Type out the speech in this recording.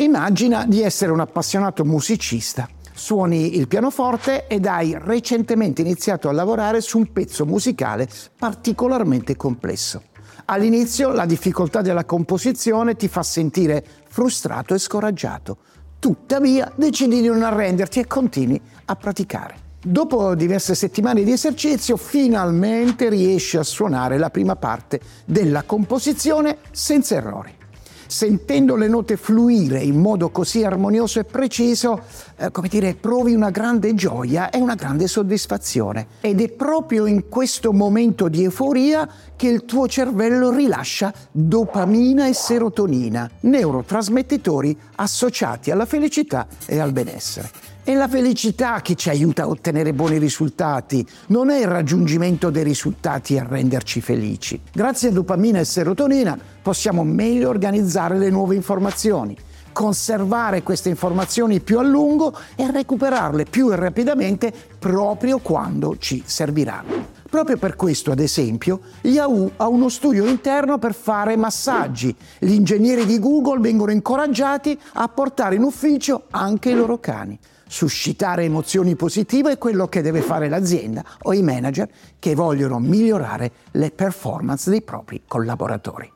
Immagina di essere un appassionato musicista. Suoni il pianoforte ed hai recentemente iniziato a lavorare su un pezzo musicale particolarmente complesso. All'inizio la difficoltà della composizione ti fa sentire frustrato e scoraggiato. Tuttavia decidi di non arrenderti e continui a praticare. Dopo diverse settimane di esercizio, finalmente riesci a suonare la prima parte della composizione senza errori sentendo le note fluire in modo così armonioso e preciso, eh, come dire, provi una grande gioia e una grande soddisfazione. Ed è proprio in questo momento di euforia che il tuo cervello rilascia dopamina e serotonina, neurotrasmettitori associati alla felicità e al benessere. È la felicità che ci aiuta a ottenere buoni risultati, non è il raggiungimento dei risultati a renderci felici. Grazie a dopamina e serotonina possiamo meglio organizzare le nuove informazioni, conservare queste informazioni più a lungo e recuperarle più rapidamente proprio quando ci serviranno. Proprio per questo, ad esempio, Yahoo ha uno studio interno per fare massaggi. Gli ingegneri di Google vengono incoraggiati a portare in ufficio anche i loro cani. Suscitare emozioni positive è quello che deve fare l'azienda o i manager che vogliono migliorare le performance dei propri collaboratori.